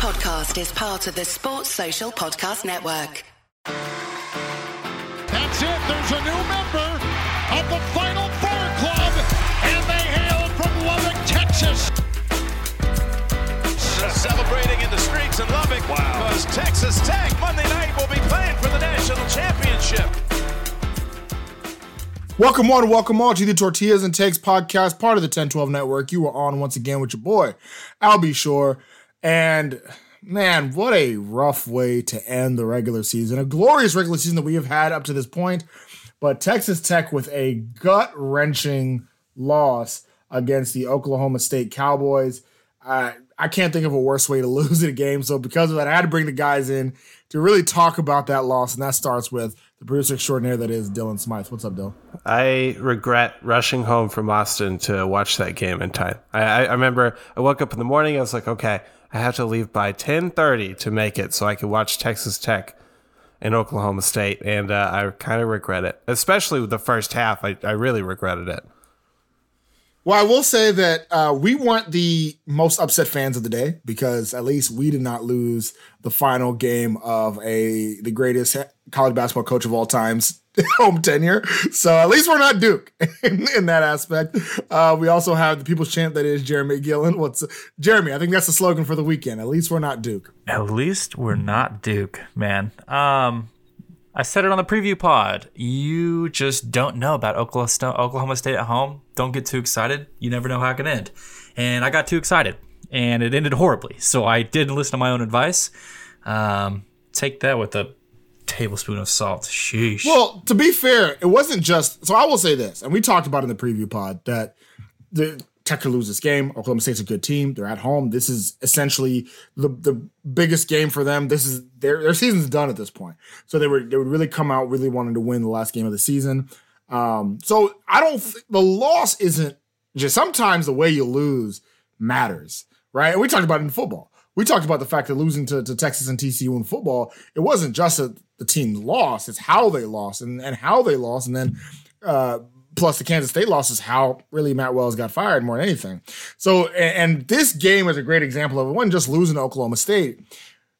podcast is part of the Sports Social Podcast Network. That's it. There's a new member of the Final Four Club, and they hail from Lubbock, Texas. Celebrating in the streets in Lubbock wow. because Texas Tech Monday night will be playing for the national championship. Welcome on, welcome all to the Tortillas and Takes podcast, part of the 1012 network. You are on once again with your boy, Albie Shore. And man, what a rough way to end the regular season. A glorious regular season that we have had up to this point. But Texas Tech with a gut wrenching loss against the Oklahoma State Cowboys. Uh, I can't think of a worse way to lose a game. So, because of that, I had to bring the guys in to really talk about that loss. And that starts with the producer extraordinaire that is Dylan Smythe. What's up, Dylan? I regret rushing home from Austin to watch that game in time. I, I, I remember I woke up in the morning. I was like, okay, I have to leave by ten thirty to make it so I could watch Texas Tech and Oklahoma State, and uh, I kind of regret it, especially with the first half. I, I really regretted it. Well, I will say that uh, we weren't the most upset fans of the day because at least we did not lose the final game of a the greatest college basketball coach of all times home tenure. So at least we're not Duke in, in that aspect. Uh, we also have the people's champ that is Jeremy Gillen. What's Jeremy? I think that's the slogan for the weekend. At least we're not Duke. At least we're not Duke, man. Um, I said it on the preview pod. You just don't know about Oklahoma State at home. Don't get too excited. You never know how it can end. And I got too excited, and it ended horribly. So I didn't listen to my own advice. Um, take that with a tablespoon of salt. Sheesh. Well, to be fair, it wasn't just. So I will say this, and we talked about in the preview pod that the Tech could lose this game. Oklahoma State's a good team. They're at home. This is essentially the the biggest game for them. This is their their season's done at this point. So they were they would really come out really wanting to win the last game of the season. Um, so I don't. The loss isn't just sometimes the way you lose matters, right? And we talked about it in football. We talked about the fact that losing to, to Texas and TCU in football, it wasn't just that the team lost; it's how they lost and and how they lost, and then. Uh, plus the Kansas State loss is how really Matt Wells got fired more than anything. So, and, and this game is a great example of it. wasn't just losing Oklahoma State.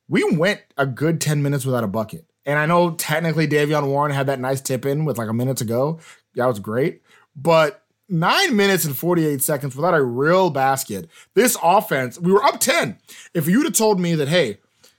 We went a good 10 minutes without a bucket. And I know technically Davion Warren had that nice tip in with like a minute to go. That was great. But nine minutes and 48 seconds without a real basket. This offense, we were up 10. If you'd have told me that, hey,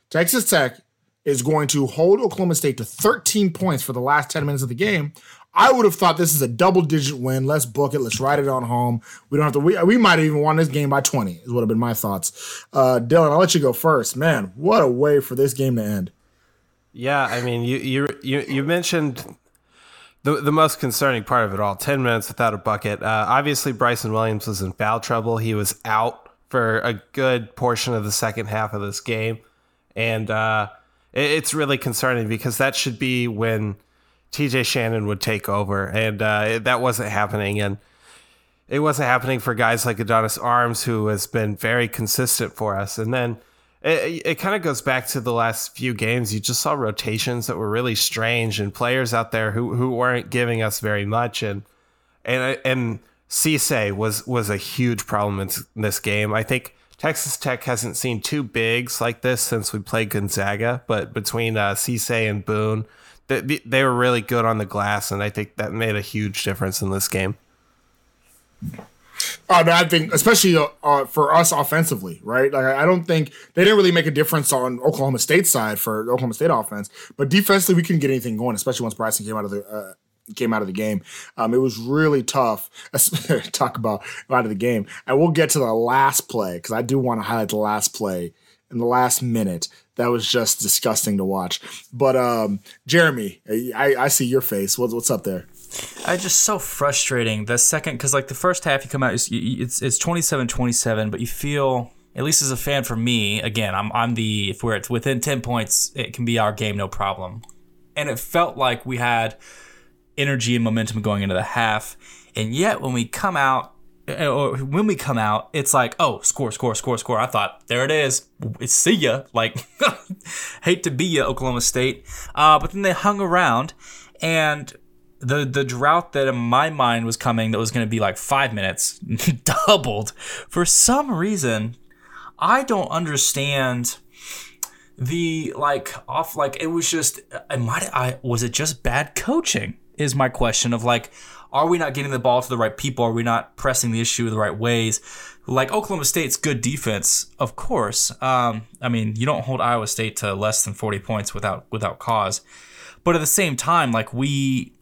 Texas Tech is going to hold Oklahoma State to 13 points for the last 10 minutes of the game, I would have thought this is a double digit win. Let's book it. Let's ride it on home. We don't have to. We, we might have even won this game by 20, is what have been my thoughts. Uh, Dylan, I'll let you go first. Man, what a way for this game to end. Yeah, I mean, you you you, you mentioned the the most concerning part of it all 10 minutes without a bucket. Uh, obviously, Bryson Williams was in foul trouble. He was out for a good portion of the second half of this game. And uh, it, it's really concerning because that should be when TJ Shannon would take over, and uh, that wasn't happening. And it wasn't happening for guys like Adonis Arms, who has been very consistent for us. And then it, it kind of goes back to the last few games. You just saw rotations that were really strange, and players out there who who weren't giving us very much. And and and Cisse was was a huge problem in this game. I think. Texas Tech hasn't seen two bigs like this since we played Gonzaga, but between uh, Cisse and Boone, they, were really good on the glass, and I think that made a huge difference in this game. Uh, I think, especially uh, uh, for us offensively, right? Like, I don't think they didn't really make a difference on Oklahoma State side for Oklahoma State offense, but defensively we couldn't get anything going, especially once Bryson came out of the uh, came out of the game. Um, it was really tough. Talk about out of the game, and we'll get to the last play because I do want to highlight the last play in the last minute that was just disgusting to watch. But um, Jeremy, I, I see your face. What's what's up there? I just so frustrating. The second, because like the first half, you come out, it's it's, it's 27-27, but you feel at least as a fan for me, again, I'm I'm the if we're within ten points, it can be our game, no problem. And it felt like we had energy and momentum going into the half, and yet when we come out or when we come out, it's like, oh, score, score, score, score. I thought, there it is. See ya. Like, hate to be ya, Oklahoma State. Uh, but then they hung around, and the the drought that in my mind was coming that was going to be like five minutes doubled. For some reason, I don't understand the like off like it was just I might I was it just bad coaching is my question of like are we not getting the ball to the right people are we not pressing the issue the right ways like Oklahoma State's good defense of course um, I mean you don't hold Iowa State to less than 40 points without without cause but at the same time like we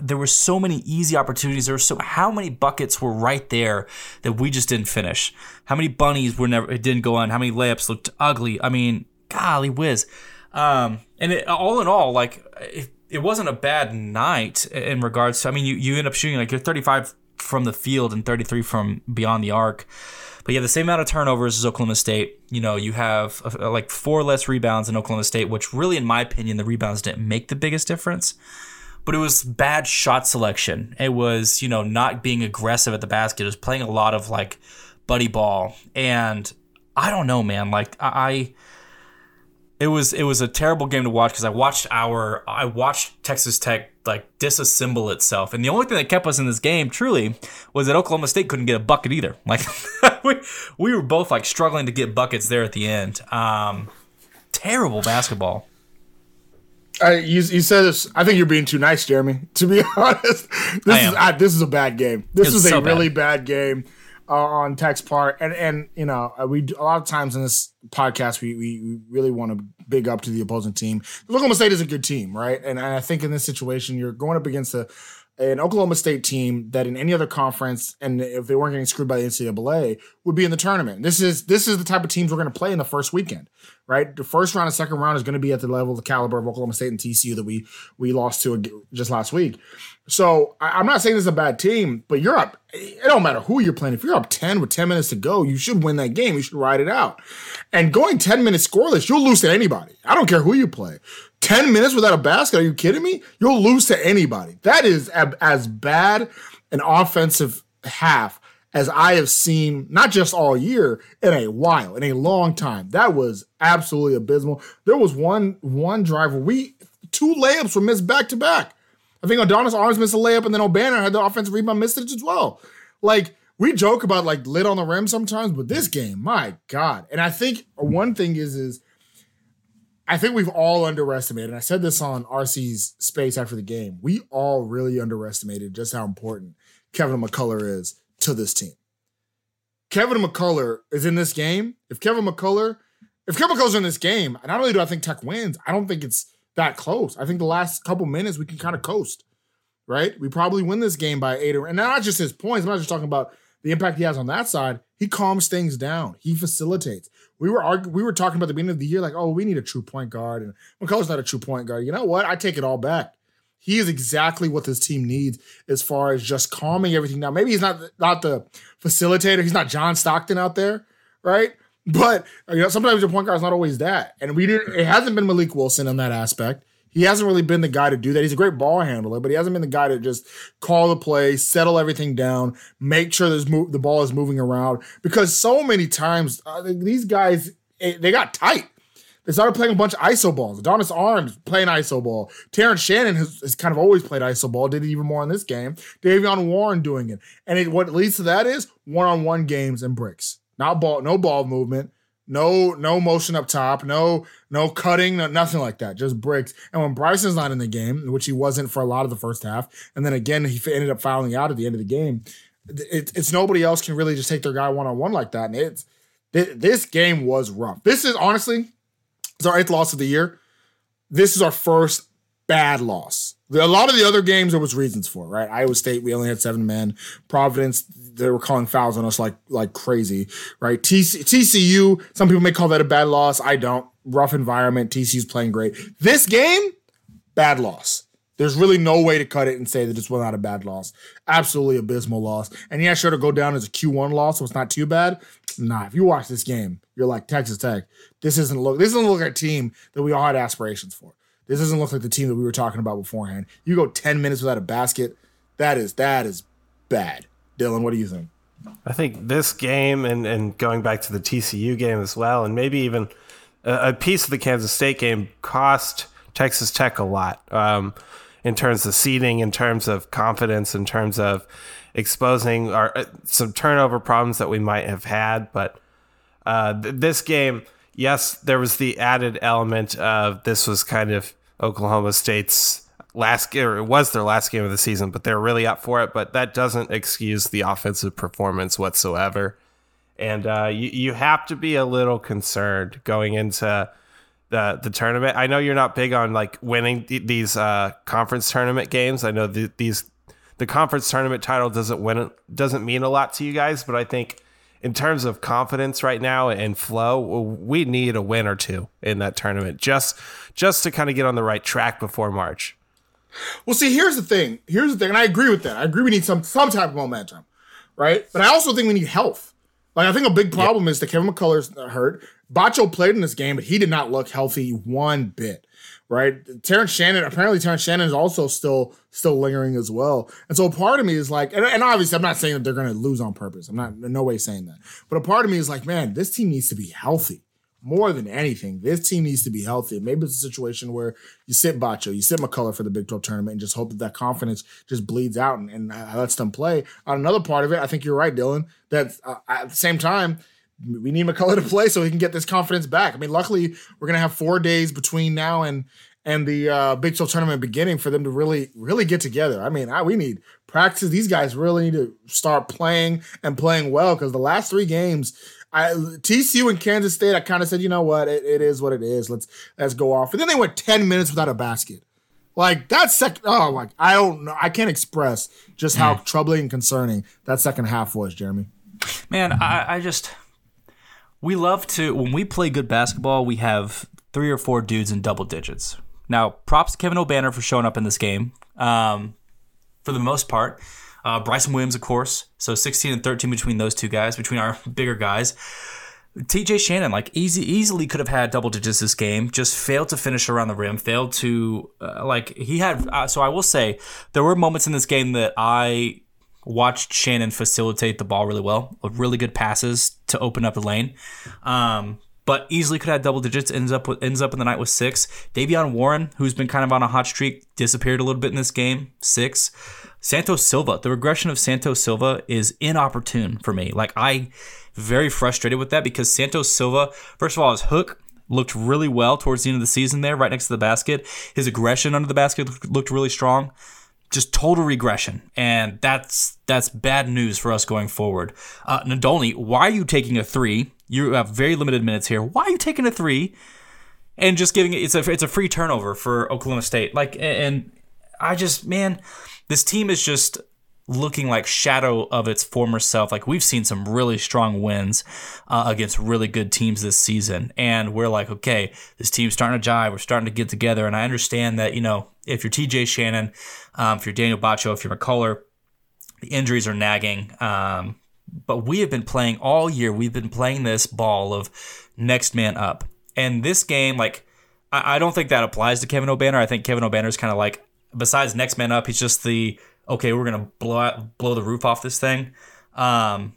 there were so many easy opportunities. There were so how many buckets were right there that we just didn't finish. How many bunnies were never it didn't go on. How many layups looked ugly. I mean, golly whiz. Um, and it, all in all, like it, it wasn't a bad night in regards to. I mean, you you end up shooting like you're 35 from the field and 33 from beyond the arc. But you have the same amount of turnovers as Oklahoma State. You know, you have uh, like four less rebounds in Oklahoma State, which really, in my opinion, the rebounds didn't make the biggest difference but it was bad shot selection. It was, you know, not being aggressive at the basket. It was playing a lot of like buddy ball. And I don't know, man. Like I it was it was a terrible game to watch because I watched our I watched Texas Tech like disassemble itself, and the only thing that kept us in this game truly was that Oklahoma State couldn't get a bucket either. Like we we were both like struggling to get buckets there at the end. Um, terrible basketball. I, you, you said this. I think you're being too nice, Jeremy. To be honest, this is I, this is a bad game. This is a so really bad, bad game on Tech's part, and and you know uh, we a lot of times in this podcast we we, really want to big up to the opposing team. Oklahoma State is a good team, right? And, and I think in this situation you're going up against a an Oklahoma State team that in any other conference, and if they weren't getting screwed by the NCAA, would be in the tournament. This is this is the type of teams we're going to play in the first weekend, right? The first round and second round is going to be at the level, the caliber of Oklahoma State and TCU that we we lost to just last week. So I, am not saying this is a bad team, but you're up. It don't matter who you're playing. If you're up 10 with 10 minutes to go, you should win that game. You should ride it out. And going 10 minutes scoreless, you'll lose to anybody. I don't care who you play. 10 minutes without a basket? Are you kidding me? You'll lose to anybody. That is ab- as bad an offensive half as I have seen, not just all year, in a while, in a long time. That was absolutely abysmal. There was one one drive where we two layups were missed back to back. I think Adonis Arms missed a layup, and then Obanor had the offensive rebound, missed it as well. Like we joke about like lit on the rim sometimes, but this game, my God. And I think one thing is is I think we've all underestimated. And I said this on RC's space after the game. We all really underestimated just how important Kevin McCullar is to this team. Kevin McCullar is in this game. If Kevin McCullar, if Kevin McCullar's in this game, not only do I think Tech wins, I don't think it's that close. I think the last couple minutes we can kind of coast, right? We probably win this game by eight or and not just his points. I'm not just talking about the impact he has on that side. He calms things down. He facilitates we were we were talking about the beginning of the year, like, oh, we need a true point guard, and McCullar's not a true point guard. You know what? I take it all back. He is exactly what this team needs as far as just calming everything down. Maybe he's not not the facilitator. He's not John Stockton out there, right? But you know, sometimes your point guard is not always that. And we didn't. It hasn't been Mylik Wilson in that aspect. He hasn't really been the guy to do that. He's a great ball handler, but he hasn't been the guy to just call the play, settle everything down, make sure there's move, the ball is moving around. Because so many times uh, these guys eh, they got tight. They started playing a bunch of ISO balls. Adonis Arms playing ISO ball. Terrence Shannon has, has, kind of always played ISO ball. Did it even more in this game. Davion Warren doing it, and it, what leads to that is one-on-one games and bricks. Not ball, no ball movement no, no motion up top, no, no cutting, no, nothing like that. Just bricks. And when Bryson's not in the game, which he wasn't for a lot of the first half, and then again he ended up fouling out at the end of the game. It, it's nobody else can really just take their guy one on one like that. And it's this game was rough. This is honestly, it's our eighth loss of the year. This is our first bad loss. A lot of the other games there was reasons for, right? Iowa State, we only had seven men. Providence, they were calling fouls on us like like crazy, right? TC, TCU, some people may call that a bad loss. I don't. Rough environment. TCU's playing great. This game, bad loss. There's really no way to cut it and say that was not a bad loss. Absolutely abysmal loss. And yeah, sure to go down as a Q1 loss, so it's not too bad. Nah, if you watch this game, you're like Texas Tech. This isn't look. This doesn't look like a team that we all had aspirations for. This doesn't look like the team that we were talking about beforehand. You go 10 minutes without a basket. That is that is bad. Dylan, what do you think? I think this game and, and going back to the TCU game as well, and maybe even a, a piece of the Kansas State game cost Texas Tech a lot um, in terms of seeding, in terms of confidence, in terms of exposing our uh, some turnover problems that we might have had. But Uh, th- this game, yes, there was the added element of this was kind of Oklahoma State's last game, it was their last game of the season, but they're really up for it. But that doesn't excuse the offensive performance whatsoever. And uh, you, you have to be a little concerned going into the the tournament. I know you're not big on like winning th- these uh, conference tournament games. I know th- these the conference tournament title doesn't win doesn't mean a lot to you guys, but I think in terms of confidence right now and flow, we need a win or two in that tournament just just to kind of get on the right track before March. Well, see, here's the thing. Here's the thing, and I agree with that. I agree we need some some type of momentum, right? But I also think we need health. Like I think a big problem is that Kevin McCullar's hurt. Batcho played in this game, but he did not look healthy one bit. Right, Terrence Shannon. Apparently, Terrence Shannon is also still still lingering as well. And so, part of me is like, and, and obviously, I'm not saying that they're to lose on purpose. I'm not in no way saying that. But a part of me is like, man, this team needs to be healthy more than anything, this team needs to be healthy. Maybe it's a situation where you sit Batcho, you sit McCullar for the Big 12 tournament and just hope that that confidence just bleeds out and, and lets them play. On another part of it, I think you're right, Dylan, that uh, at the same time, we need McCullar to play so he can get this confidence back. I mean, luckily, we're going to have four days between now and and the uh, Big 12 tournament beginning for them to really, really get together. I mean, I, we need practice. These guys really need to start playing and playing well because the last three games – I TCU and Kansas State, I kind of said, you know what, it, it is what it is. Let's let's go off. And then they went ten minutes without a basket. Like that second, oh, like I don't know, I can't express just how mm. troubling and concerning that second half was, Jeremy. Man, I, I just we love to when we play good basketball, we have three or four dudes in double digits. Now, props to Kevin Obanor for showing up in this game. Um, for the most part, uh, Bryson Williams, of course. So 16 and 13 between those two guys, between our bigger guys. TJ Shannon, like easy, easily could have had double digits this game. Just failed to finish around the rim. Failed to uh, like he had. Uh, so I will say there were moments in this game that I watched Shannon facilitate the ball really well. Really good passes to open up the lane. Um, but easily could have double digits. Ends up with, ends up in the night with six. Davion Warren, who's been kind of on a hot streak, disappeared a little bit in this game. Six. Santos Silva, the regression of Santos Silva is inopportune for me. Like I very frustrated with that because Santos Silva, first of all, his hook looked really well towards the end of the season there, right next to the basket. His aggression under the basket looked really strong. Just total regression, and that's that's bad news for us going forward. Uh, Nadolny, why are you taking a three? You have very limited minutes here. Why are you taking a three? And just giving it, it's a it's a free turnover for Oklahoma State. Like, and I just man, this team is just looking like shadow of its former self. Like we've seen some really strong wins uh, against really good teams this season, and we're like, okay, this team's starting to jive. We're starting to get together, and I understand that you know if you're T.J. Shannon, um, if you're Daniel Batcho, if you're McCullar, the injuries are nagging. Um, but we have been playing all year. We've been playing this ball of next man up, and this game, like. I don't think that applies to Kevin Obanor. I think Kevin Obanor is kind of like besides next man up, he's just the okay. We're gonna blow out, blow the roof off this thing. Um,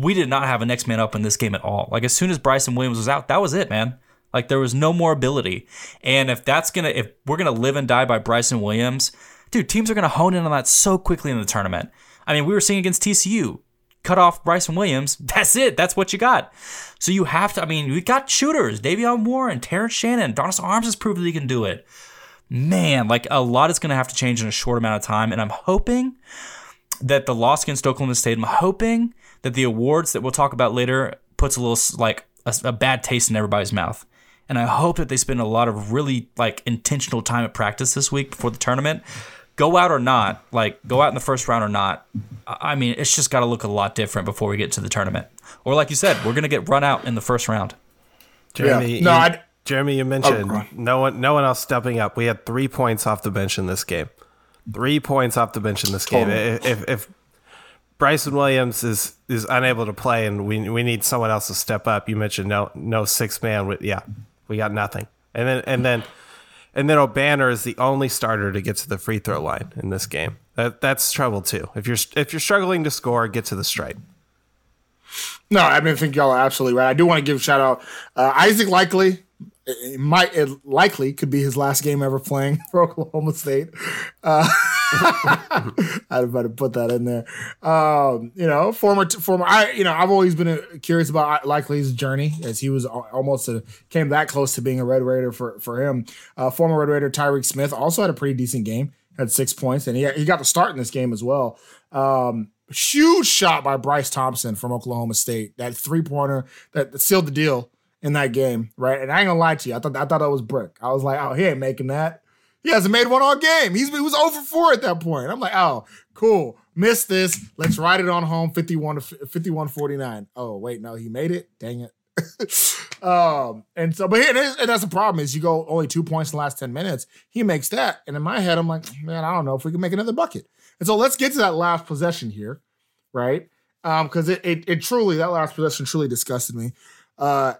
we did not have a next man up in this game at all. Like as soon as Bryson Williams was out, that was it, man. Like there was no more ability. And if that's gonna, if we're gonna live and die by Bryson Williams, dude, teams are gonna hone in on that so quickly in the tournament. I mean, we were seeing against TCU, cut off Bryson Williams. That's it. That's what you got. So you have to. I mean, we got shooters: Davion Warren, Terrence Shannon, Donis Arms has proved that he can do it man, like a lot is going to have to change in a short amount of time. And I'm hoping that the loss against Oklahoma State, I'm hoping that the awards that we'll talk about later puts a little like a, a bad taste in everybody's mouth. And I hope that they spend a lot of really like intentional time at practice this week before the tournament. Go out or not, like go out in the first round or not. I mean, it's just got to look a lot different before we get to the tournament. Or like you said, we're gonna get run out in the first round. Jeremy, yeah. no, I Jeremy, you mentioned oh, no one, no one else stepping up. We had three points off the bench in this game. Three points off the bench in this game. If, if, if Bryson Williams is is unable to play and we we need someone else to step up, you mentioned no no six man. Yeah, we got nothing. And then and then and then Obanor is the only starter to get to the free throw line in this game. That that's trouble too. If you're if you're struggling to score, get to the stripe. No, I mean I think y'all are absolutely right. I do want to give a shout out uh, Isaac Likekele. it might it likely could be his last game ever playing for Oklahoma State. Uh, I'd better put that in there. Um, you know, former former. I you know I've always been uh, curious about Likekele's journey as he was almost a, came that close to being a Red Raider for for him. Uh, former Red Raider Tyreek Smith also had a pretty decent game, had six points, and he he got the start in this game as well. Um, huge shot by Bryce Thompson from Oklahoma State. That three pointer that sealed the deal in that game, right? And I ain't gonna lie to you, I thought I thought that was brick. I was like, oh, he ain't making that. He hasn't made one all game. He's he was over four at that point. I'm like, oh, cool. Missed this. Let's ride it on home. 51 to 51 49. Oh, wait, no, he made it. Dang it. um, and so, but here, and that's the problem is you go only two points in the last 10 minutes. He makes that. And in my head, I'm like, man, I don't know if we can make another bucket. And so let's get to that last possession here, right? Um, because it, it it truly, that last possession truly disgusted me. Uh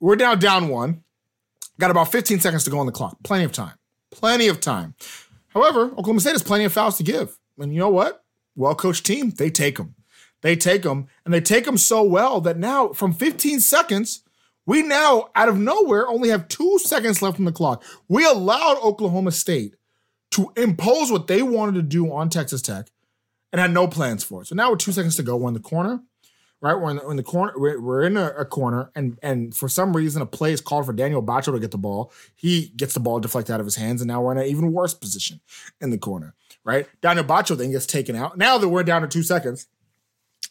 we're now down one. Got about 15 seconds to go on the clock. Plenty of time. Plenty of time. However, Oklahoma State has plenty of fouls to give. And you know what? Well coached team, they take them. They take them, and they take them so well that now, from 15 seconds, we now, out of nowhere, only have two seconds left on the clock. We allowed Oklahoma State to impose what they wanted to do on Texas Tech and had no plans for it. So now we're two seconds to go. We're in the corner right? We're in the, in the corner. We're, we're in a, a, corner, and and for some reason, a play is called for Daniel Batcho to get the ball. He gets the ball deflected out of his hands, and now we're in an even worse position in the corner, right? Daniel Batcho then gets taken out. Now that we're down to two seconds,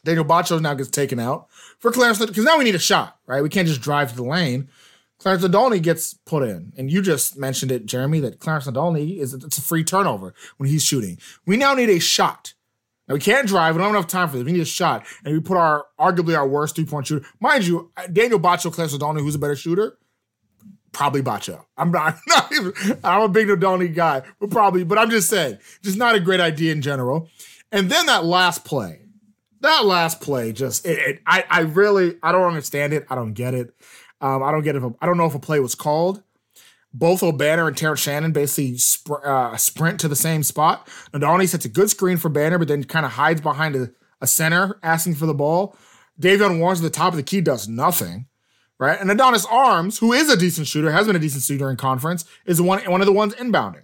Daniel Batcho now gets taken out for Clarence because now we need a shot, right? We can't just drive to the lane. Clarence Nadolny gets put in, and you just mentioned it, Jeremy, that Clarence Nadolny is it's a free turnover when he's shooting. We now need a shot now we can't drive. We don't have enough time for this. We need a shot, and we put our arguably our worst three point shooter. Mind you, Daniel Batcho, Clarence Nadolny, who's a better shooter? Probably Batcho. I'm not, not even, I'm a big Nadolny guy, but probably. But I'm just saying, just not a great idea in general. And then that last play, that last play, just it, it, I I really I don't understand it. I don't get it. Um, I don't get it. I don't know if a play was called both Obanor and Terrence Shannon basically sp- uh, sprint to the same spot. Nadolny sets a good screen for Obanor, but then kind of hides behind a, a, center asking for the ball. Davion Warren's at the top of the key does nothing, right? And Adonis Arms, who is a decent shooter, has been a decent shooter in conference, is one one of the ones inbounding.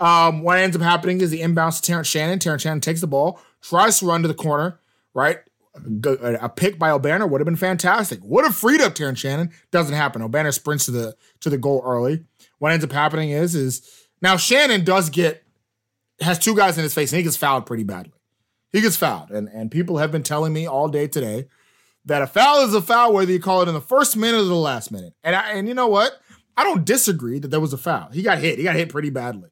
Um, what ends up happening is the inbounds to Terrence Shannon. Terrence Shannon takes the ball, tries to run to the corner, right? A pick by Obanor would have been fantastic. Would have freed up Terrence Shannon. Doesn't happen. Obanor sprints to the to the goal early. What ends up happening is is now Shannon does get has two guys in his face and he gets fouled pretty badly. He gets fouled, and and people have been telling me all day today that a foul is a foul whether you call it in the first minute or the last minute. And I, and you know what? I don't disagree that there was a foul. He got hit. He got hit pretty badly.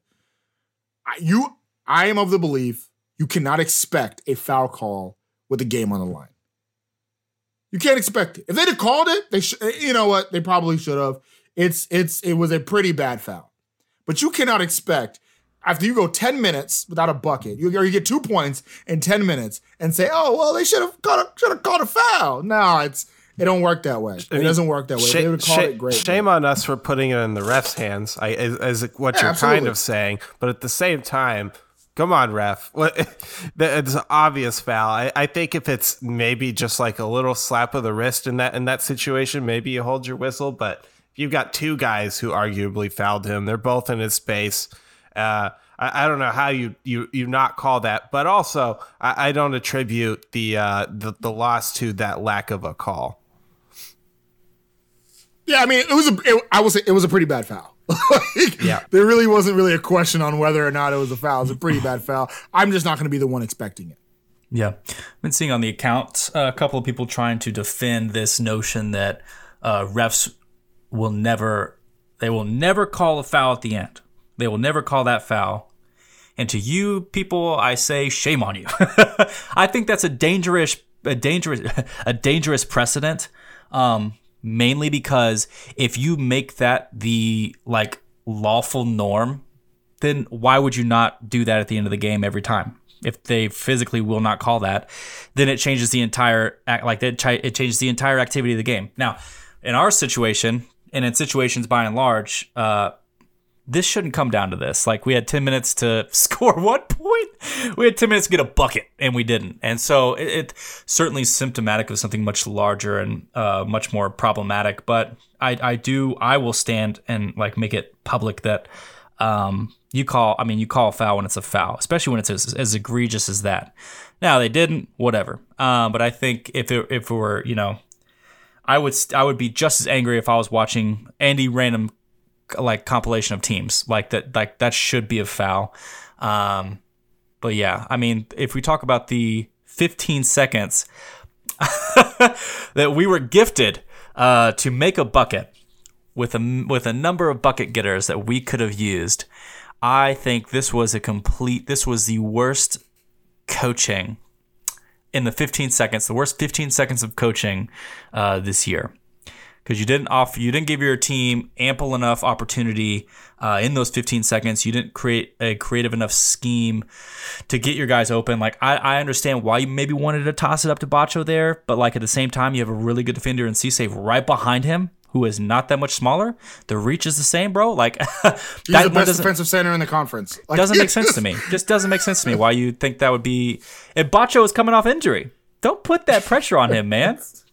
I, you, I am of the belief you cannot expect a foul call with the game on the line. You can't expect it. If they'd have called it, they sh- you know what? They probably should have. It's it's it was a pretty bad foul. But you cannot expect after you go 10 minutes without a bucket, you, or you get two points in 10 minutes and say, oh, well, they should have caught a, should have caught a foul. No, it's it don't work that way. It doesn't work that way. Shame, they would call it great. Shame on us for putting it in the ref's hands, I, as, as what yeah, you're absolutely. kind of saying. But at the same time, Come on, ref. It's an obvious foul. I, I, think if it's maybe just like a little slap of the wrist in that in that situation, maybe you hold your whistle. But if you've got two guys who arguably fouled him. They're both in his space. Uh, I, I, don't know how you you you not call that, but also I, I don't attribute the, uh, the the loss to that lack of a call. Yeah, I mean, it was a. It, I say it was a pretty bad foul. like, yeah. There really wasn't really a question on whether or not it was a foul. It was a pretty bad foul. I'm just not going to be the one expecting it. Yeah. I've been seeing on the account uh, a couple of people trying to defend this notion that uh, refs will never, they will never call a foul at the end. They will never call that foul. And to you people, I say shame on you. I think that's a dangerous, a dangerous, a dangerous precedent. Um, mainly because if you make that the like lawful norm, then why would you not do that at the end of the game every time? If they physically will not call that, then it changes the entire act like that. It changes the entire activity of the game. Now, in our situation, and in situations by and large, uh, this shouldn't come down to this. Like we had 10 minutes to score one point. We had 10 minutes to get a bucket and we didn't. And so it, it certainly symptomatic of something much larger and uh, much more problematic. But I, I do, I will stand and like make it public that um, you call. I mean, you call a foul when it's a foul, especially when it's as, as egregious as that. Now they didn't, whatever. Um, but I think if it, if it were, you know, I would I would be just as angry if I was watching Andy random like compilation of teams like that. Like that should be a foul. Um, but yeah, I mean, if we talk about the 15 seconds that we were gifted uh, to make a bucket with a with a number of bucket getters that we could have used, I think this was a complete. This was the worst coaching in the 15 seconds, the worst 15 seconds of coaching uh, this year because you didn't offer, you didn't give your team ample enough opportunity uh, in those 15 seconds. You didn't create a creative enough scheme to get your guys open. Like I, I understand why you maybe wanted to toss it up to Batcho there, but like at the same time, you have a really good defender in Cisse right behind him. Who is not that much smaller? The reach is the same, bro. Like that He's the best defensive center in the conference. Like, doesn't make sense to me. Just doesn't make sense to me why you think that would be. If Batcho is coming off injury, don't put that pressure on him, man.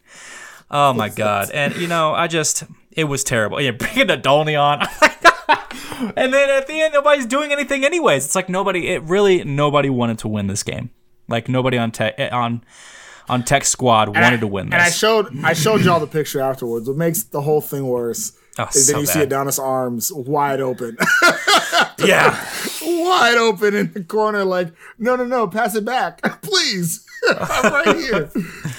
Oh my god! And you know, I just it was terrible. Yeah, bringing Nadolny on, and then at the end, nobody's doing anything anyways. It's like nobody. It really nobody wanted to win this game. Like nobody on tech eh, on on Tech Squad wanted to win this. And I showed I showed y'all the picture afterwards. What makes the whole thing worse Oh, is so then you see. Adonis' arms wide open, yeah, wide open in the corner. Like, no, no, no, pass it back, please. I'm right here.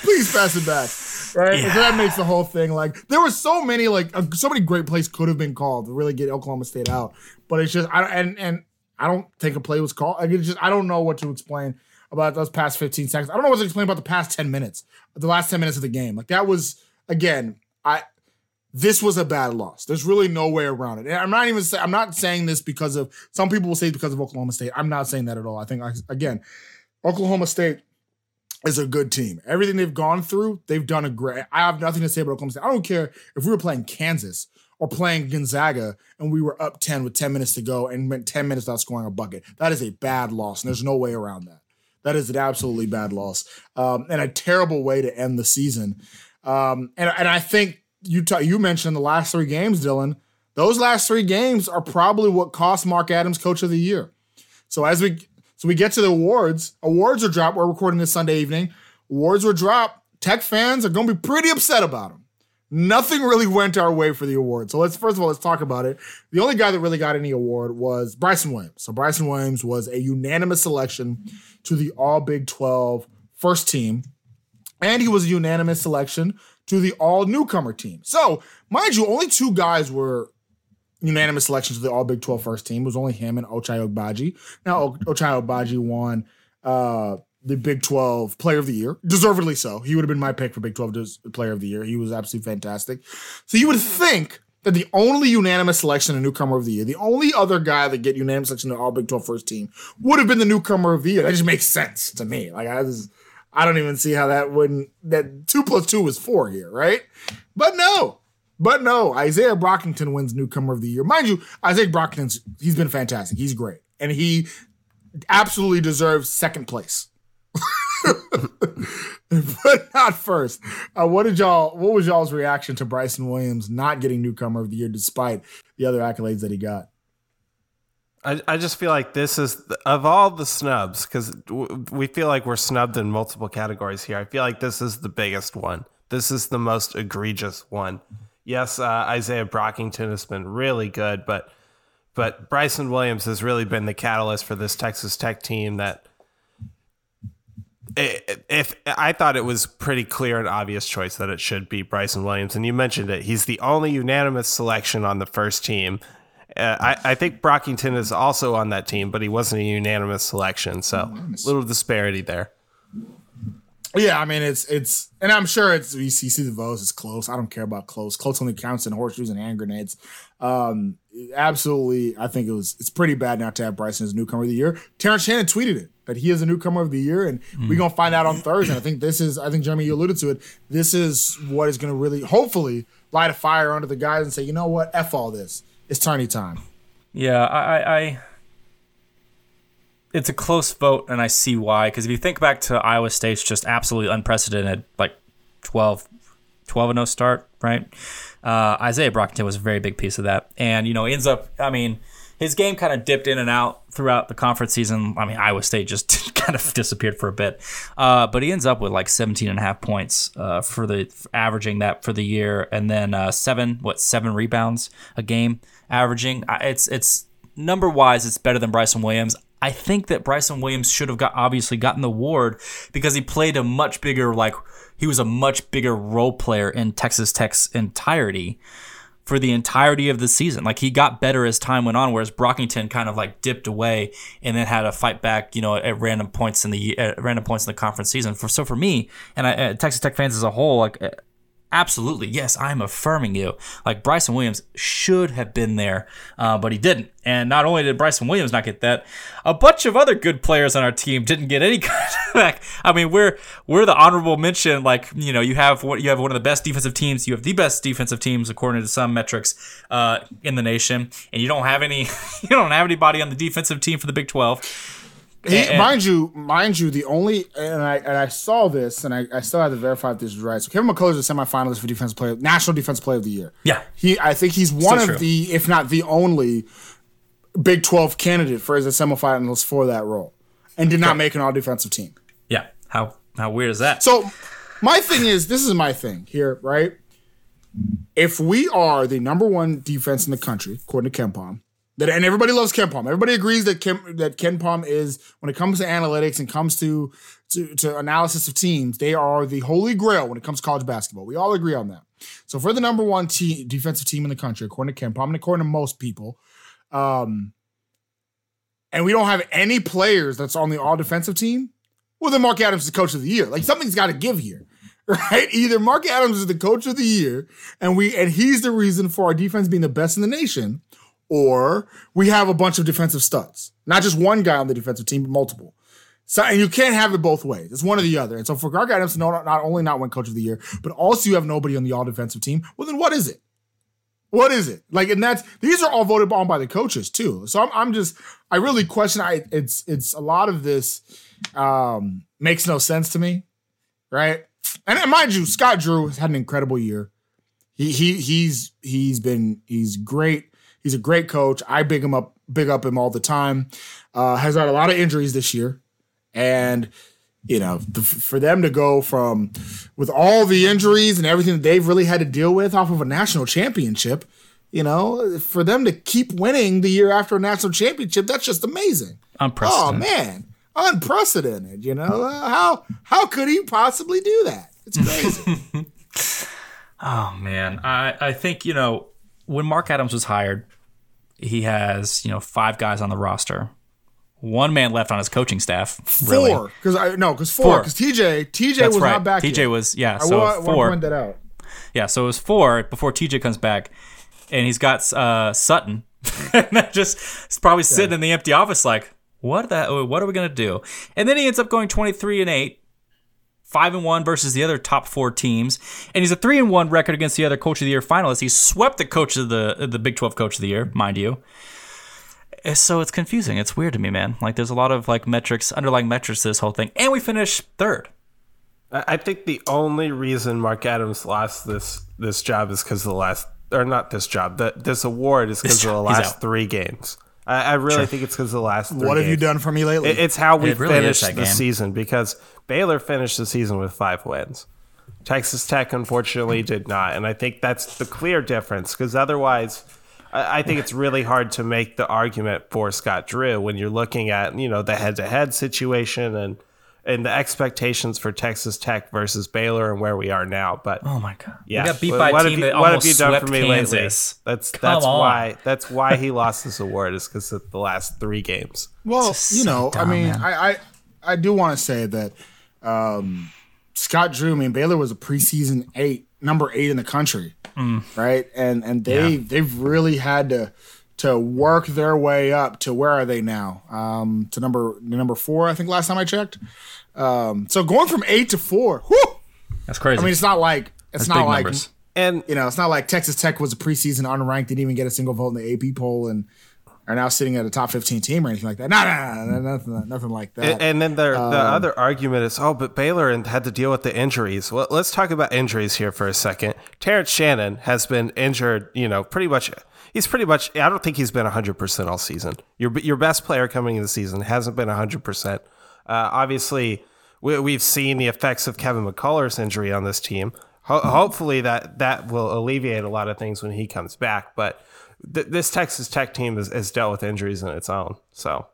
Please pass it back. Right, so that makes the whole thing like there were so many like uh, so many great plays could have been called to really get Oklahoma State out, but it's just I don't- and and I don't think a play was called. Like, it's just I don't know what to explain about those past 15 seconds. I don't know what to explain about the past 10 minutes, the last 10 minutes of the game. Like that was again, I this was a bad loss. There's really no way around it. And I'm not even say, I'm not saying this because of some people will say because of Oklahoma State. I'm not saying that at all. I think I, again, Oklahoma State is a good team. Everything they've gone through, they've done a great. I have nothing to say about Oklahoma State. I don't care if we were playing Kansas or playing Gonzaga and we were up 10 with 10 minutes to go and went 10 minutes without scoring a bucket. That is a bad loss, and there's no way around that. That is an absolutely bad loss um, and a terrible way to end the season. Um, and, and I think you you mentioned the last three games, Dylan. Those last three games are probably what cost Mark Adams Coach of the Year. So as we so we get to the awards, awards are dropped. We're recording this Sunday evening. Awards were dropped. Tech fans are going to be pretty upset about them. Nothing really went our way for the award. So let's first of all let's talk about it. The only guy that really got any award was Bryson Williams. So Bryson Williams was a unanimous selection to the All Big 12 first team, and he was a unanimous selection to the All Newcomer team. So mind you, only two guys were unanimous selections to the All Big 12 first team. It was only him and Ochai Agbaji. Now Ochai Agbaji won uh, the Big 12 Player of the Year, deservedly so. He would have been my pick for Big 12 Player of the Year. He was absolutely fantastic. So you would think that the only unanimous selection of newcomer of the year, the only other guy that get unanimous selection to All Big 12 first team would have been the newcomer of the year. That just makes sense to me. Like I just, I don't even see how that wouldn't that two plus two is four here, right? But no, but no, Isaiah Brockington wins newcomer of the year. Mind you, Isaiah Brockington's he's been fantastic. He's great. And he absolutely deserves second place. but not first. Uh, what did y'all what was y'all's reaction to Bryson Williams not getting newcomer of the year despite the other accolades that he got? I, I just feel like this is of all the snubs because w- we feel like we're snubbed in multiple categories here. I feel like this is the biggest one. This is the most egregious one. Yes, uh, Isaiah Brockington has been really good, but but Bryson Williams has really been the catalyst for this Texas Tech team. That i- if I thought it was pretty clear and obvious choice that it should be Bryson Williams, and you mentioned it, he's the only unanimous selection on the first team. Uh, I, I think Brockington is also on that team, but he wasn't a unanimous selection. So a little disparity there. Yeah, I mean it's it's and I'm sure it's you see, you see the votes, it's close. I don't care about close. Close only counts in horseshoes and hand grenades. Um absolutely, I think it was it's pretty bad not to have Bryson as newcomer of the year. Terrence Shannon tweeted it that he is a newcomer of the year, and we're gonna find out on Thursday. I think this is I think Jeremy, you alluded to it. This is what is gonna really hopefully light a fire under the guys and say, you know what, F all this. It's tourney time. Yeah, I, I, I it's a close vote, and I see why. Because if you think back to Iowa State's just absolutely unprecedented, like 12, 12 and 0 start, right? Uh, Isaiah Brockington was a very big piece of that, and you know ends up. I mean, his game kind of dipped in and out throughout the conference season. I mean, Iowa State just kind of disappeared for a bit, uh, but he ends up with like 17 and a half points uh, for the for averaging that for the year, and then uh, seven what seven rebounds a game averaging. It's it's number wise, it's better than Bryson Williams. I think that Bryson Williams should have got obviously gotten the award because he played a much bigger like he was a much bigger role player in Texas Tech's entirety for the entirety of the season. Like he got better as time went on, whereas Brockington kind of like dipped away and then had a fight back, you know, at random points in the at random points in the conference season. For so for me and I, uh, Texas Tech fans as a whole, like. Absolutely, yes, I'm affirming you. Like Bryson Williams should have been there, uh, but he didn't. And not only did Bryson Williams not get that, a bunch of other good players on our team didn't get any like. I mean, we're we're the honorable mention. Like you know, you have what you have one of the best defensive teams. You have the best defensive teams according to some metrics uh, in the nation, and you don't have any. You don't have anybody on the defensive team for the Big Twelve. He, And- mind you, mind you, the only and I and I saw this and I, I still have to verify if this is right. So Kevin McCullar is a semifinalist for defensive player, national defensive player of the year. Yeah. he I think he's one Still of true. the, if not the only, Big Twelve candidate for as a semifinalist for that role, and did not make an all defensive team. Yeah, how how weird is that? So my thing is, this is my thing here, right? If we are the number one defense in the country, according to KenPom, that and everybody loves KenPom. Everybody agrees that Ken, that KenPom is when it comes to analytics and comes to, to to analysis of teams, they are the holy grail when it comes to college basketball. We all agree on that. So for the number one te- defensive team in the country, according to KenPom and according to most people, um, and we don't have any players that's on the all defensive team, well, then Mark Adams is coach of the year. Like something's got to give here, right? Either Mark Adams is the coach of the year, and we and he's the reason for our defense being the best in the nation, or we have a bunch of defensive studs, not just one guy on the defensive team, but multiple. So and you can't have it both ways. It's one or the other. And so for Mark Adams not, not only not win coach of the year, but also you have nobody on the all defensive team. Well, then what is it? What is it like? And that's these are all voted on by the coaches too. So I'm, I'm just I really question. I it's it's a lot of this um makes no sense to me, right? And, and mind you, Scott Drew has had an incredible year. He he he's he's been he's great. He's a great coach. I big him up, big up him all the time. Uh, has had a lot of injuries this year, and you know, the, for them to go from with all the injuries and everything that they've really had to deal with off of a national championship, you know, for them to keep winning the year after a national championship, that's just amazing. Unprecedented. Oh man, unprecedented. You know, Uh, how how could he possibly do that? It's crazy. Oh man, I I think you know when Mark Adams was hired, he has you know five guys on the roster, one man left on his coaching staff. Really. Four, because I no, because four, because TJ TJ That's was right. not back. TJ yet. was yeah. I So want to four. point that out. Yeah, so it was four before TJ comes back, and he's got uh, Sutton, and that just is probably sitting in the empty office like, what the what are we gonna do? And then he ends up going twenty three and eight, five and one versus the other top four teams, and he's a three and one record against the other Coach of the Year finalists. He swept the Coach of the the Big Twelve Coach of the Year, mind you. So it's confusing. It's weird to me, man. Like there's a lot of like metrics, underlying metrics to this whole thing, and we finished third. I I think the only reason Mark Adams lost this this job is because the last, or not this job, that this award is because of the last three games. I, I really think it's because the last. Three What have you done for me lately? It- It's how we It really finished that the game. season because Baylor finished the season with five wins. Texas Tech unfortunately did not, and I think that's the clear difference because otherwise, I, I think it's really hard to make the argument for Scott Drew when you're looking at you know the head-to-head situation and and the expectations for Texas Tech versus Baylor and where we are now. But Oh my god, yeah, we got beat what- by a what team have you, that what almost have you done swept for me Kansas. lately? That's Come that's on. why that's why he lost this award is because of the last three games. Well, Just you so know, dumb, I mean, man. I, I I do want to say that um, Scott Drew. I mean, Baylor was a preseason eight, number eight in the country, Mm. right? And and they they've really had to to work their way up to where are they now? Um, to number number four, I think last time I checked. Um, so going from eight to four, whew, That's crazy. I mean, it's not like it's That's not like numbers. And you know, it's not like Texas Tech was a preseason unranked, didn't even get a single vote in the AP poll, and are now sitting at a top 15 team or anything like that. No, no, no, no nothing, nothing like that. And, and then the, the other argument is, oh, but Baylor had to deal with the injuries. Well, let's talk about injuries here for a second. Terrence Shannon has been injured, you know, pretty much. He's pretty much. I don't think he's been 100% all season. Your your best player coming into the season hasn't been 100%. Uh, obviously, we, we've seen the effects of Kevin McCullar's injury on this team. Ho- hopefully, that that will alleviate a lot of things when he comes back. But th- this Texas Tech team has, has dealt with injuries in its own. So,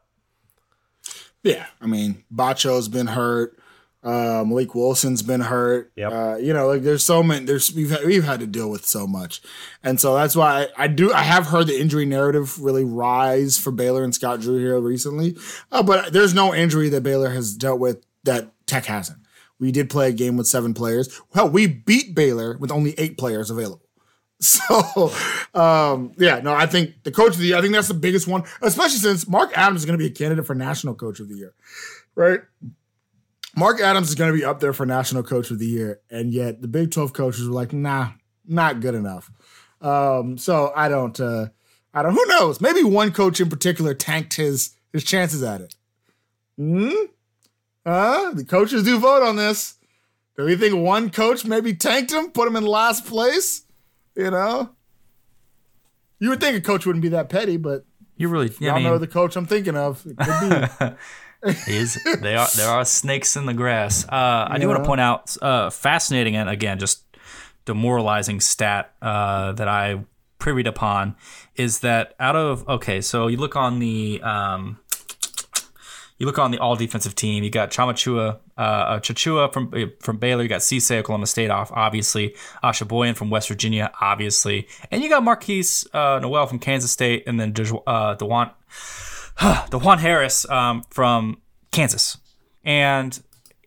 yeah, I mean, Batcho's been hurt. Uh, Mylik Wilson's been hurt. Yep. Uh, you know, like there's so many. There's we've had, we've had to deal with so much, and so that's why I, I do. I have heard the injury narrative really rise for Baylor and Scott Drew here recently, uh, but there's no injury that Baylor has dealt with that Tech hasn't. We did play a game with seven players. Hell, we beat Baylor with only eight players available. So, um, yeah, no, I think the coach of the year, I think that's the biggest one, especially since Mark Adams is going to be a candidate for national coach of the year, right? Mark Adams is going to be up there for national coach of the year, and yet the Big 12 coaches were like, nah, not good enough. Um, so I don't, uh, I don't, who knows? Maybe one coach in particular tanked his his chances at it. Hmm? Huh? The coaches do vote on this. Do we think one coach maybe tanked him, put him in last place? You know? You would think a coach wouldn't be that petty, but You really, y'all I mean, know the coach I'm thinking of. It could be. is they are there are snakes in the grass. Uh, I do want to point out uh, fascinating and again just demoralizing stat uh, that I privied upon is that out of okay, so you look on the um, you look on the all defensive team. You got Chamachua, uh, Chachua from from Baylor. You got Cisse Oklahoma State off, obviously. Osabuohien from West Virginia, obviously. And you got Markquis uh, Nowell from Kansas State, and then uh, Dajuan Dajuan Harris um, from Kansas. And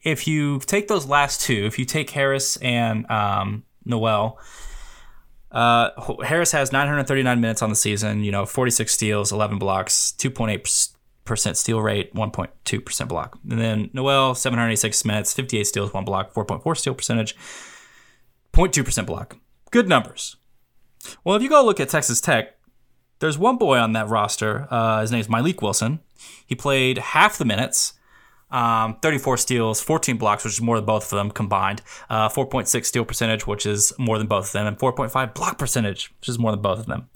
if you take those last two, if you take Harris and um, Nowell, uh, Harris has 939 minutes on the season. You know, 46 steals, 11 blocks, 2.8 percent steal rate, 1.2 percent block. And then Nowell, 786 minutes, 58 steals, one block, 4.4 steal percentage, 0.2 percent block. Good numbers. Well, if you go look at Texas Tech, there's one boy on that roster. Uh, his name's Mylik Wilson. He played half the minutes. Um, 34 steals, 14 blocks, which is more than both of them combined. Uh, 4.6 steal percentage, which is more than both of them, and 4.5 block percentage, which is more than both of them.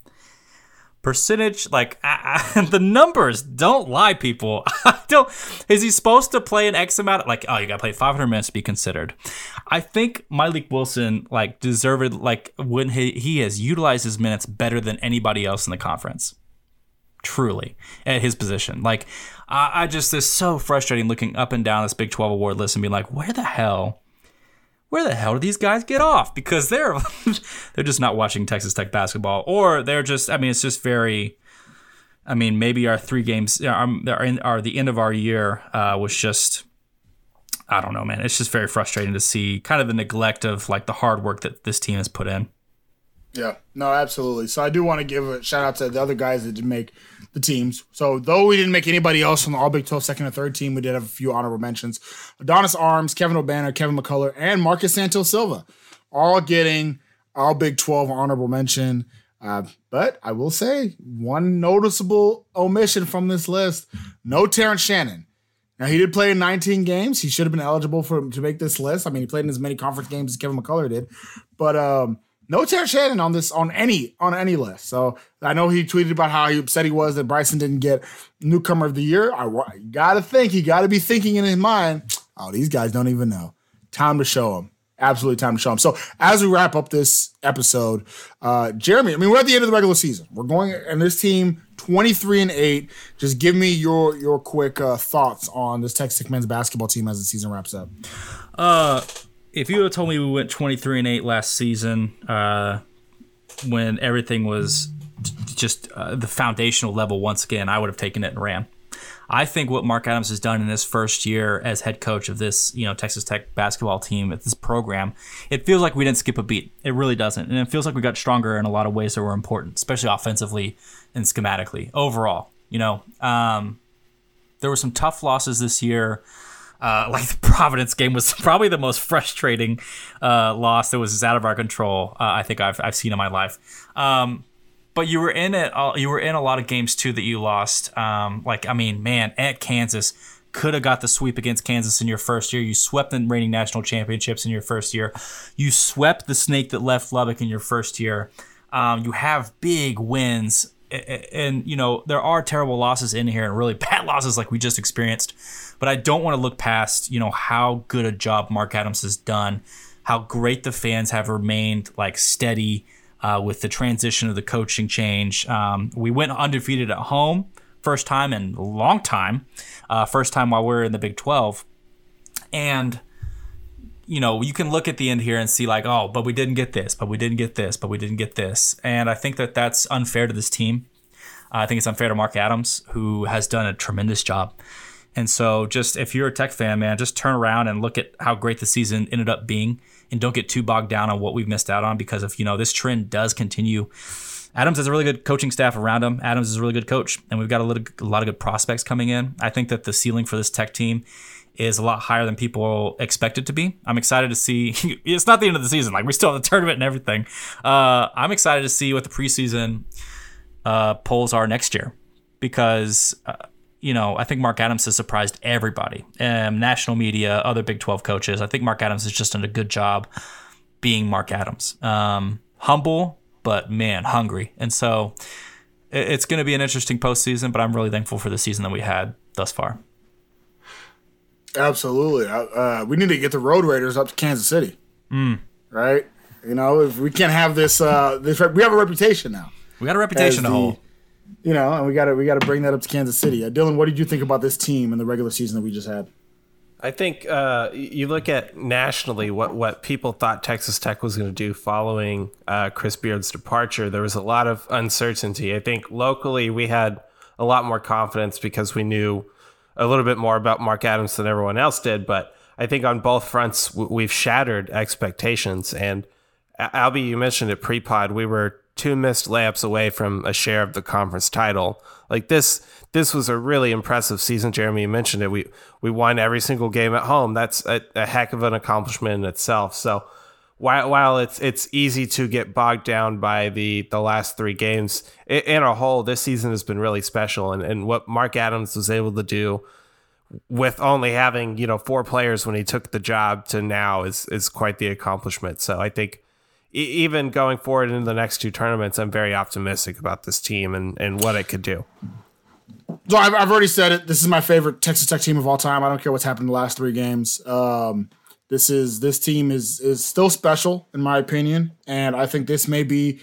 Percentage, like I, I, the numbers don't lie, people. I don't. Is he supposed to play an X amount? Like, oh, you got to play 500 minutes to be considered. I think Mylik Wilson, like, deserved, like, when he he has utilized his minutes better than anybody else in the conference truly at his position. Like, I, I just it's so frustrating looking up and down this Big 12 award list and being like, where the hell, where the hell do these guys get off? Because they're they're just not watching Texas Tech basketball, or they're just. I mean, it's just very. I mean, maybe our three games are, are, the end of our year uh, was just. I don't know, man. It's just very frustrating to see kind of the neglect of like the hard work that this team has put in. Yeah, no, absolutely. So I do want to give a shout out to the other guys that did make the teams. So though we didn't make anybody else on the All Big 12 second or third team, we did have a few honorable mentions. Adonis Arms, Kevin Obanor, Kevin McCullar, and Marcus Santos Silva, all getting All Big 12 honorable mention. Uh, but I will say one noticeable omission from this list: no Terrence Shannon. Now he did play in 19 games. He should have been eligible for to make this list. I mean, he played in as many conference games as Kevin McCullar did, but um, no Terrence Shannon on this on any on any list. So I know he tweeted about how he upset he was that Bryson didn't get newcomer of the year. I gotta think he got to be thinking in his mind, oh, these guys don't even know. Time to show them. Absolutely time to show them. So as we wrap up this episode, uh, Jeremy, I mean we're at the end of the regular season. We're going and this team 23 and 8. Just give me your your quick uh, thoughts on this Texas men's basketball team as the season wraps up. Uh, if you had told me we went 23 and 8 last season, uh, when everything was just uh, the foundational level once again, I would have taken it and ran. I think what Mark Adams has done in his first year as head coach of this, you know, Texas Tech basketball team at this program, it feels like we didn't skip a beat. It really doesn't, and it feels like we got stronger in a lot of ways that were important, especially offensively and schematically. Overall, you know, um, there were some tough losses this year. Uh, like the Providence game was probably the most frustrating uh, loss that was out of our control. Uh, I think I've, I've seen in my life. Um, but you were in it. You were in a lot of games too that you lost. Um, like I mean, man, at Kansas, could have got the sweep against Kansas in your first year. You swept the reigning national championships in your first year. You swept the snake that left Lubbock in your first year. Um, you have big wins, and you know there are terrible losses in here and really bad losses like we just experienced. But I don't want to look past you know how good a job Mark Adams has done, how great the fans have remained like steady uh, with the transition of the coaching change. Um, we went undefeated at home, first time in a long time, uh, first time while we are in the Big 12. And, you know, you can look at the end here and see, like, oh, but we didn't get this, but we didn't get this, but we didn't get this. And I think that that's unfair to this team. I think it's unfair to Mark Adams, who has done a tremendous job. And so, just if you're a Tech fan, man, just turn around and look at how great the season ended up being and don't get too bogged down on what we've missed out on because if you know this trend does continue. Adams has a really good coaching staff around him. Adams is a really good coach, and we've got a, little, a lot of good prospects coming in. I think that the ceiling for this tech team is a lot higher than people expect it to be. I'm excited to see. it's not the end of the season; like we still have the tournament and everything. Uh, I'm excited to see what the preseason uh, polls are next year because uh, you know, I think Mark Adams has surprised everybody, um, national media, other Big 12 coaches. I think Mark Adams has just done a good job being Mark Adams. Um, humble, but man, hungry. And so it's going to be an interesting postseason, but I'm really thankful for the season that we had thus far. Absolutely. Uh, we need to get the Road Raiders up to Kansas City. Mm. Right? You know, if we can't have this, uh, this, we have a reputation now. We got a reputation to hold you know, and we got to we got to bring that up to Kansas City. Uh, Dylan, what did you think about this team in the regular season that we just had? I think uh, you look at nationally what what people thought Texas Tech was going to do following uh, Chris Beard's departure. There was a lot of uncertainty. I think locally we had a lot more confidence because we knew a little bit more about Mark Adams than everyone else did. But I think on both fronts we've shattered expectations. And Albie, you mentioned it pre-pod. We were two missed layups away from a share of the conference title. Like this, this was a really impressive season. Jeremy you mentioned it. We we won every single game at home. That's a, a heck of an accomplishment in itself. So while while it's it's easy to get bogged down by the the last three games in a whole, this season has been really special. And and what Mark Adams was able to do with only having you know four players when he took the job to now is is quite the accomplishment. So I think even going forward into the next two tournaments, I'm very optimistic about this team and, and what it could do. So I've, I've already said it. This is my favorite Texas Tech team of all time. I don't care what's happened the last three games. Um, this is this team is is still special in my opinion, and I think this may be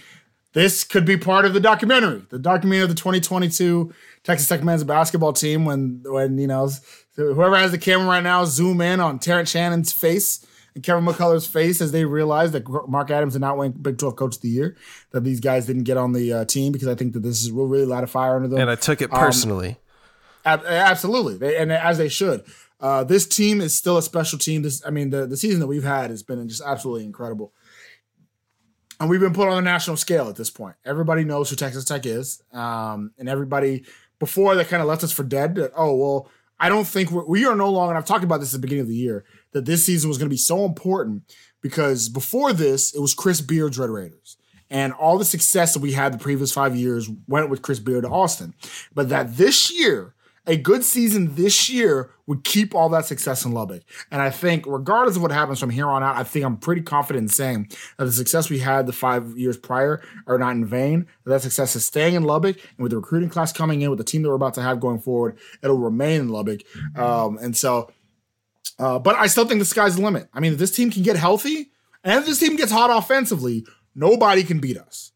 this could be part of the documentary, the documentary of the 2022 Texas Tech men's basketball team. When when you know whoever has the camera right now zoom in on Terrence Shannon's face and Kevin McCullar's face as they realize that Mark Adams did not win Big 12 Coach of the Year, that these guys didn't get on the uh, team because I think that this is will really light a fire under them. And I took it um, personally. Um, ab- absolutely, they, and as they should. Uh, this team is still a special team. This, I mean, the, the season that we've had has been just absolutely incredible. And we've been put on a national scale at this point. Everybody knows who Texas Tech is. Um, and everybody, before they kind of left us for dead, that, oh, well, I don't think we're, we are no longer, and I've talked about this at the beginning of the year, that this season was going to be so important because before this, it was Chris Beard's Red Raiders. And all the success that we had the previous five years went with Chris Beard to Austin. But that this year, a good season this year would keep all that success in Lubbock. And I think, regardless of what happens from here on out, I think I'm pretty confident in saying that the success we had the five years prior are not in vain. That, success is staying in Lubbock, and with the recruiting class coming in, with the team that we're about to have going forward, it'll remain in Lubbock. Um, and so uh, but I still think the sky's the limit. I mean, if this team can get healthy and if this team gets hot offensively, nobody can beat us.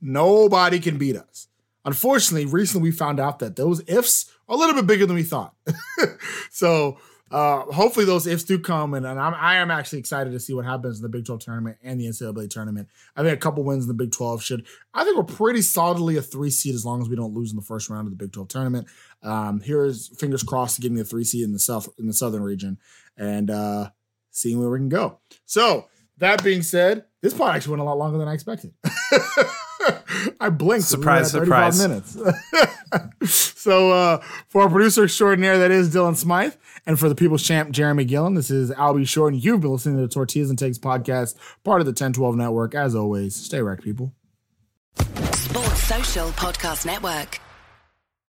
Nobody can beat us. Unfortunately, recently we found out that those ifs a little bit bigger than we thought. so uh, hopefully those ifs do come, and, and I'm, I am actually excited to see what happens in the Big 12 tournament and the NCAA tournament. I think a couple wins in the Big 12 should. I think we're pretty solidly a three seed as long as we don't lose in the first round of the Big 12 tournament. Um, here's fingers crossed to getting the three seed in the south in the southern region and uh, seeing where we can go. So that being said, this part actually went a lot longer than I expected. I blinked. Surprise, surprise. minutes. so uh, for our producer extraordinaire, that is Dylan Smythe. And for the people's champ, Jeremy Gillen, this is Albie Short. And you've been listening to the Tortillas and Takes podcast, part of the 1012 network. As always, stay wrecked, people. Sports Social Podcast Network.